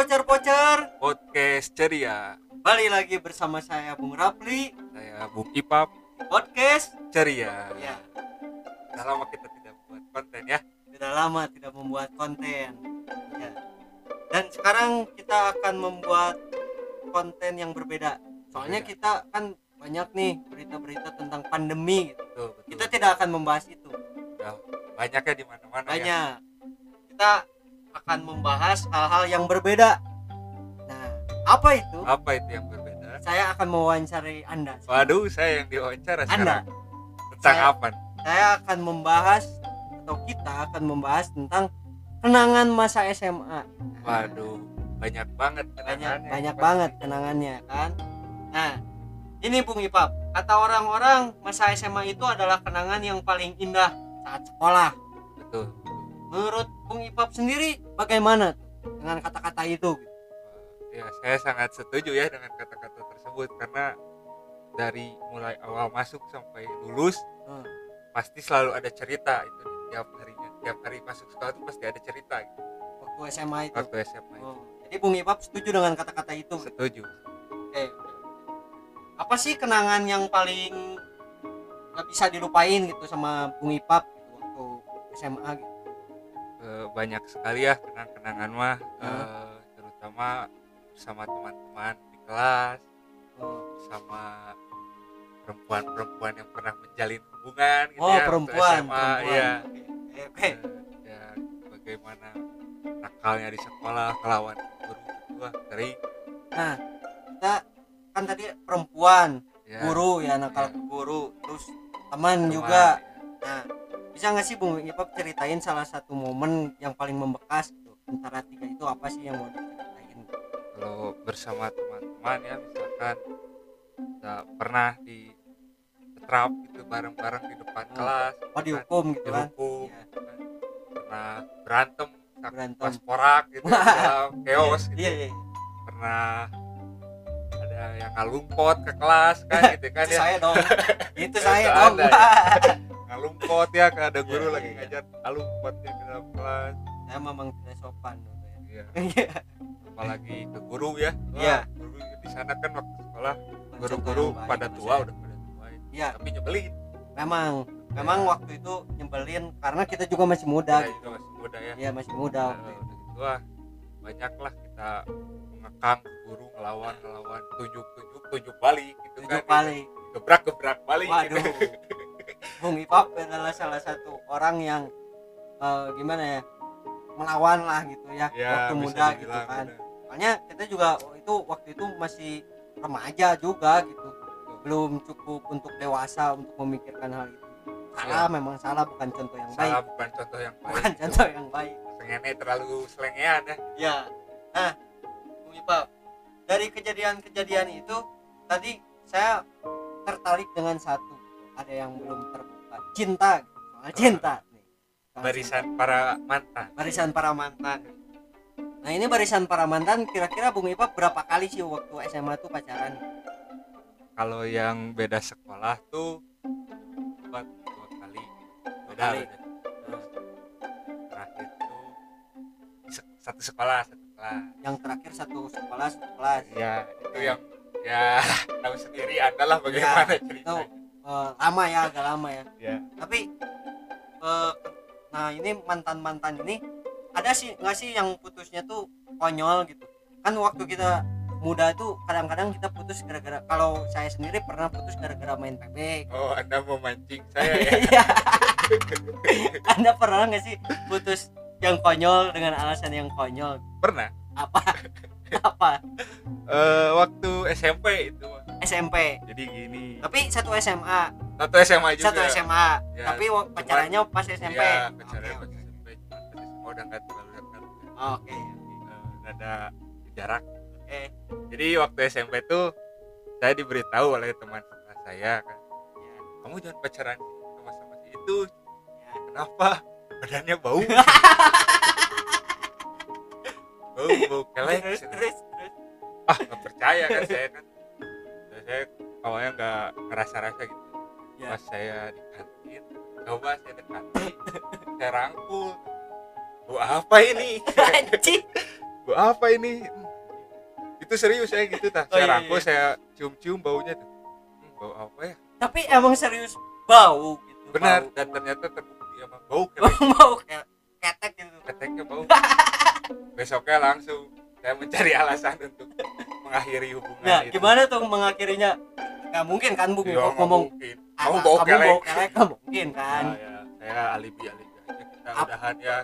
pocer-pocer podcast ceria. Balik lagi bersama saya Bung Rapli Saya Bung Ipap Podcast ceria. Ya, Udah lama kita tidak buat konten ya. sudah lama tidak membuat konten ya. Dan sekarang kita akan membuat konten yang berbeda Soalnya Berbeda. kita kan banyak nih berita-berita tentang pandemi gitu. Betul, betul. Kita tidak akan membahas itu banyak ya di mana-mana ya. Banyak Kita akan membahas hal-hal yang berbeda Nah, apa itu? Apa itu yang berbeda? Saya akan mewawancari Anda Waduh, saya yang diwawancara Anda sekarang. Tentang Saya- apa? saya akan membahas atau kita akan membahas tentang kenangan masa SMA. Waduh, banyak banget banyak kenangannya. banyak Pasti. banget kenangannya kan. Nah, ini Bung Ipap, kata orang-orang masa SMA itu adalah kenangan yang paling indah saat sekolah. Betul. Menurut Bung Ipap sendiri bagaimana dengan kata-kata itu? Ya, saya sangat setuju ya dengan kata-kata tersebut karena dari mulai awal masuk sampai lulus Hmm. pasti selalu ada cerita itu tiap harinya. Tiap hari masuk sekolah itu pasti ada cerita gitu, Waktu SMA itu. waktu SMA itu. Oh, jadi Bung Ipap setuju dengan kata-kata itu. Setuju. Oke. Apa sih kenangan yang paling nggak bisa dilupain gitu sama Bung Ipap gitu waktu SMA gitu? Banyak sekali ya kenang-kenangan mah Hmm. eh, terutama sama teman-teman di kelas Oh, sama perempuan-perempuan yang pernah menjalin hubungan gitu oh ya perempuan, SMA perempuan. ya ya bagaimana nakalnya di sekolah kelawan guru gitu wah sering Nah, kita kan tadi perempuan, ya, guru ya nakal ke guru, terus teman teman, juga. ya. Nah, bisa nggak sih Bung Ipap ceritain salah satu momen yang paling membekas gitu antara tiga itu apa sih yang mau diceritain? kalau bersama teman-teman ya misalkan kita pernah di trap gitu bareng-bareng di depan Hmm. kelas Oh kan, dihukum gitu kan? dihukum Iya. gitu kan. pernah berantem Berantem. pas porak gitu dalam chaos gitu Iya, iya. pernah ada yang ngalumpot ke kelas kan gitu kan Itu ya saya dong. itu saya dong. Anda ngalumpot ya ke ada guru Iya, lagi iya, iya. ngajar ngalumpotnya ke dalam kelas saya memang tidak sopan dulu ya. Apalagi ke guru ya Iya. guru di sana kan waktu sekolah guru-guru baik pada tua udah pada tua ya. Iya, tapi nyebelin memang memang Ya. waktu itu nyebelin karena kita juga masih muda kita gitu. juga masih muda ya Iya, masih muda Nah, waktu udah itu. gitu banyak lah kita mengekang guru ngelawan ngelawan tujuk tujuk tujuk balik gitu Tujuh kan kali. gebrak gebrak balik Waduh. gitu. Bung Ipap adalah salah satu orang yang eh, gimana ya? melawan lah gitu ya, ya waktu muda gitu kan. bener. Soalnya kita juga itu waktu itu masih remaja juga gitu. Belum cukup untuk dewasa untuk memikirkan hal itu. Salah memang salah bukan contoh yang baik. Salah bukan contoh yang baik Bukan contoh yang baik. Sengennya terlalu selengean ya Ya. Nah, Bung Ipap, dari kejadian-kejadian itu tadi saya tertarik dengan satu. Ada yang belum terbuka. Cinta, soal cinta nih. Soal barisan para mantan barisan para mantan. Nah, ini barisan para mantan kira-kira Bung Ipap berapa kali sih waktu SMA tuh pacaran? kalau yang beda sekolah tuh buat dua kali beda kali. beda. Terus terakhir tuh satu sekolah satu kelas Yang terakhir satu sekolah, satu kelas. ya itu yang ya tahu sendiri adalah bagaimana Itu ceritanya eh, lama ya, agak lama ya. ya. Tapi eh, nah ini mantan mantan ini ada sih nggak sih yang putusnya tuh konyol gitu? Kan waktu kita muda tuh kadang-kadang kita putus gara-gara kalau saya sendiri pernah putus gara-gara main PB oh anda mau mancing saya ya? Iya. anda pernah nggak sih putus yang konyol dengan alasan yang konyol? Pernah. Apa? Apa? Eh waktu SMP itu. SMP jadi gini. Tapi satu SMA satu SMA juga. Satu SMA Ya, tapi pacarannya pas SMP ya Oke, pacarnya pas. SMP cuma pas SMA udah nggak terlalu dekat oke. Eh, ada jarak. Oke. Jadi waktu SMP tuh saya diberitahu oleh teman sekelas saya kan. Ya. kamu jangan pacaran sama sama si itu. Ya. kenapa? Badannya bau. Bau bau kelek. Terus terus terus. Ah nggak percaya kan saya kan saya awalnya nggak ngerasa-rasa gitu. Ya. pas saya di kantin coba saya dekati saya rangkul. Bu apa ini? Bau apa ini? Itu serius saya gitu tah. Oh, saya iya, rangkul iya. saya cium-cium baunya tuh. Hmm, bau apa ya? Tapi emang serius bau gitu benar. bau. dan ternyata terbukti emang bau bau ketek. bau kayak ketek gitu keteknya bau. Besoknya langsung saya mencari alasan untuk mengakhiri hubungan nah itu. gimana tuh mengakhirinya? Nggak mungkin kan Ya, nggak ngomong mungkin. kamu bau kamu kelek bau kelek nggak mungkin kan. Nah, ya, saya alibi alibi. Aja kita Ap- udahan ya.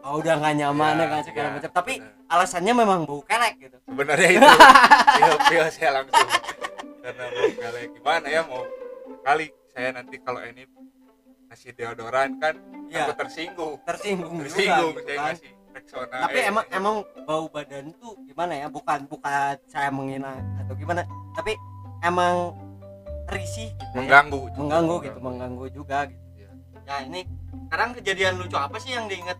Oh udah nggak nyaman ya, Ya, kan segala ya, macam. Tapi benar. alasannya memang bau kelek gitu. Sebenarnya itu feel saya langsung. Karena mau kali gimana ya mau kali saya nanti kalau ini ngasih deodoran kan Iya. aku tersinggung. Tersinggung, tersinggung juga gitu saya kan. ngasih Rexona tapi eh, emang emang bau badan tuh gimana ya bukan bukan saya menghina atau gimana tapi emang risih gitu ya. mengganggu juga. mengganggu gitu mengganggu juga gitu Iya. ya ini sekarang kejadian lucu apa sih yang diinget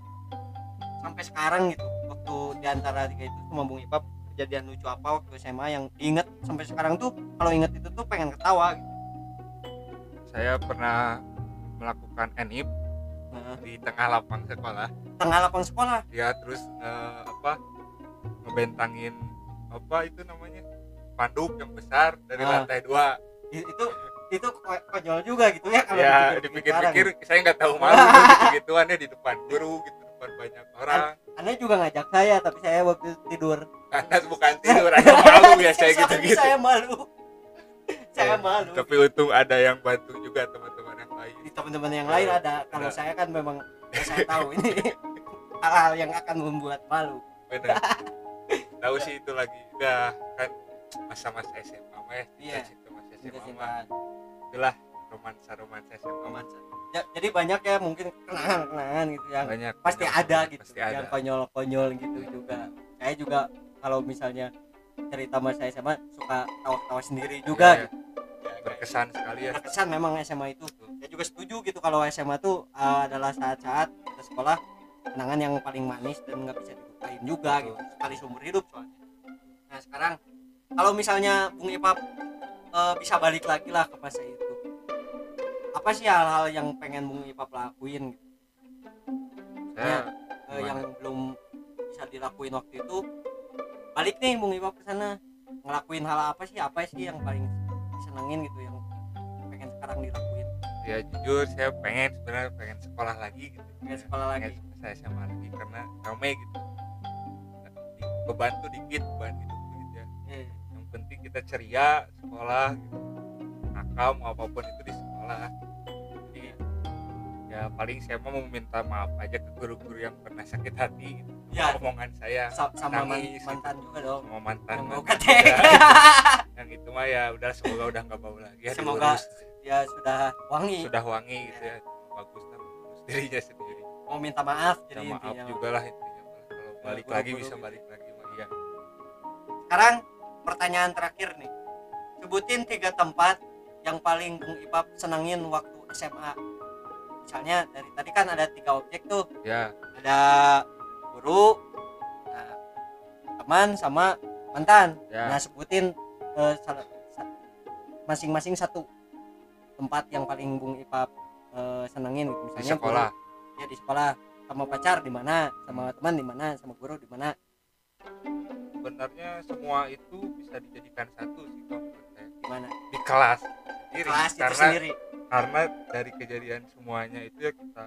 sampai sekarang gitu waktu di antara tiga itu sama Bung Ipap kejadian lucu apa waktu SMA yang diinget sampai sekarang tuh kalau inget itu tuh pengen ketawa gitu. saya pernah melakukan enip Di tengah lapang sekolah. Tengah lapang sekolah? Dia terus eh, apa ngebentangin apa itu namanya panduk yang besar dari Ah. lantai dua. Itu itu ko- konyol juga gitu ya kalau ya dipikir-pikir dipikir-pikir saya nggak tahu malu gitu gituan ya di depan guru gitu depan banyak orang. Anda juga ngajak saya tapi saya waktu tidur. Karena bukan tidur ada malu ya saya Sorry, gitu-gitu. saya malu. Saya malu. tapi untung ada yang bantu juga teman-teman di teman-teman yang lain ada. Kalau Ada. saya kan memang ya saya tahu ini. Hal-hal yang akan membuat malu. Benar. Tahu sih itu lagi. Udah kan masa-masa SMA mah ya Iya. cinta masa SMA mah. Itulah romansa romansa SMA romansa. Ya, jadi banyak ya mungkin kenangan-kenangan gitu yang banyak pasti banyak, ada gitu. Pasti ada. yang konyol-konyol gitu juga. Saya juga kalau misalnya cerita masa SMA suka tawa-tawa sendiri juga Iya, gitu. Ya, berkesan sekali ya. Berkesan memang SMA itu juga setuju gitu kalau SMA tuh uh, adalah saat-saat kita sekolah kenangan yang paling manis dan nggak bisa dilupain juga gitu. Sekali seumur hidup soalnya. Nah sekarang kalau misalnya Bung Ipap uh, bisa balik lagi lah ke masa itu apa sih hal-hal yang pengen Bung Ipap lakuin gitu? saya Uh, yang belum bisa dilakuin waktu itu balik nih Bung Ipap ke sana ngelakuin hal apa sih apa sih yang paling disenengin gitu yang pengen sekarang dilakuin ya jujur saya pengen sebenarnya pengen sekolah lagi gitu. Pengen sekolah lagi. Pengen saya SMA lagi karena rame gitu. Di- beban tuh dikit beban hidup gitu ya. Eh, yang penting kita ceria sekolah gitu. Nakal mau apa pun itu di sekolah. Jadi ya paling saya mau meminta maaf aja ke guru-guru yang pernah sakit hati gitu. Ya. sama omongan saya. sa- sama Nangis, gitu. mantan juga dong. Sama mantan yang mantan yang itu mah ya udah semoga udah nggak bau lagi ya Semoga. Ya sudah wangi. Sudah wangi gitu ya. Bagus lah urus dirinya sendiri. Mau minta maaf ya jadi maaf intinya juga lah intinya. Kalau balik lagi gitu. bisa balik lagi iya sekarang pertanyaan terakhir nih. Sebutin tiga tempat yang paling Bung Ipap senengin waktu SMA misalnya dari tadi kan ada tiga objek tuh. Ya. Ada guru nah, teman sama mantan. Ya. Nah sebutin eh, masing-masing satu tempat yang paling Bung Ipap eh, senengin gitu. di misalnya sekolah. guru, ya di sekolah. Sama pacar di mana sama teman di mana sama guru di mana. Sebenarnya semua itu bisa dijadikan satu sih kalau menurut saya. Di mana? Di kelas sendiri. Kelas itu karena sendiri. karena dari kejadian semuanya itu ya kita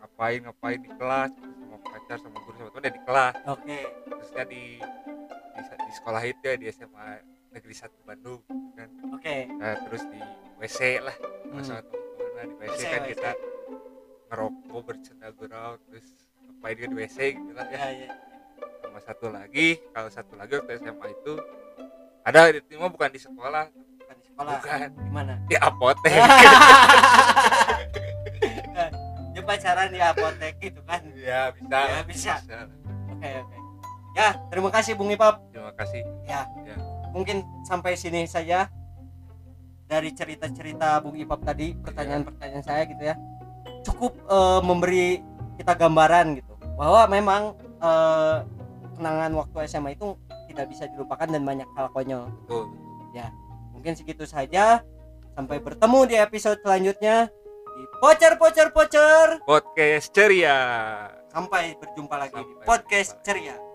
ngapain ngapain di kelas sama pacar sama guru sama teman ya di kelas. Oke. Terusnya di di, di sekolah itu ya di SMA negeri 1 Bandung kan. Oke. Nah, terus di WC lah Hmm. sama teman-teman di WC, WC, kan WC. kita ngerokok bercanda gurau terus ngapain di WC gitu lah ya. Ya ya. Sama satu lagi kalau satu lagi waktu SMA itu ada itu mah bukan di sekolah. Bukan di sekolah. Bukan. Di mana di apotek. Dia pacaran di apotek gitu kan? Ya bisa. Ya, bisa. bisa. oke oke. Ya terima kasih Bung Ipap terima kasih. Ya. Ya. Mungkin sampai sini saja dari cerita-cerita Bung Ipap tadi pertanyaan-pertanyaan saya gitu ya. Cukup eh, memberi kita gambaran gitu bahwa memang eh, kenangan waktu SMA itu tidak bisa dilupakan dan banyak hal konyol. Betul mungkin segitu saja. Sampai bertemu di episode selanjutnya di pocer pocer pocer podcast ceria. Sampai berjumpa lagi di Sampai podcast berjumpa. ceria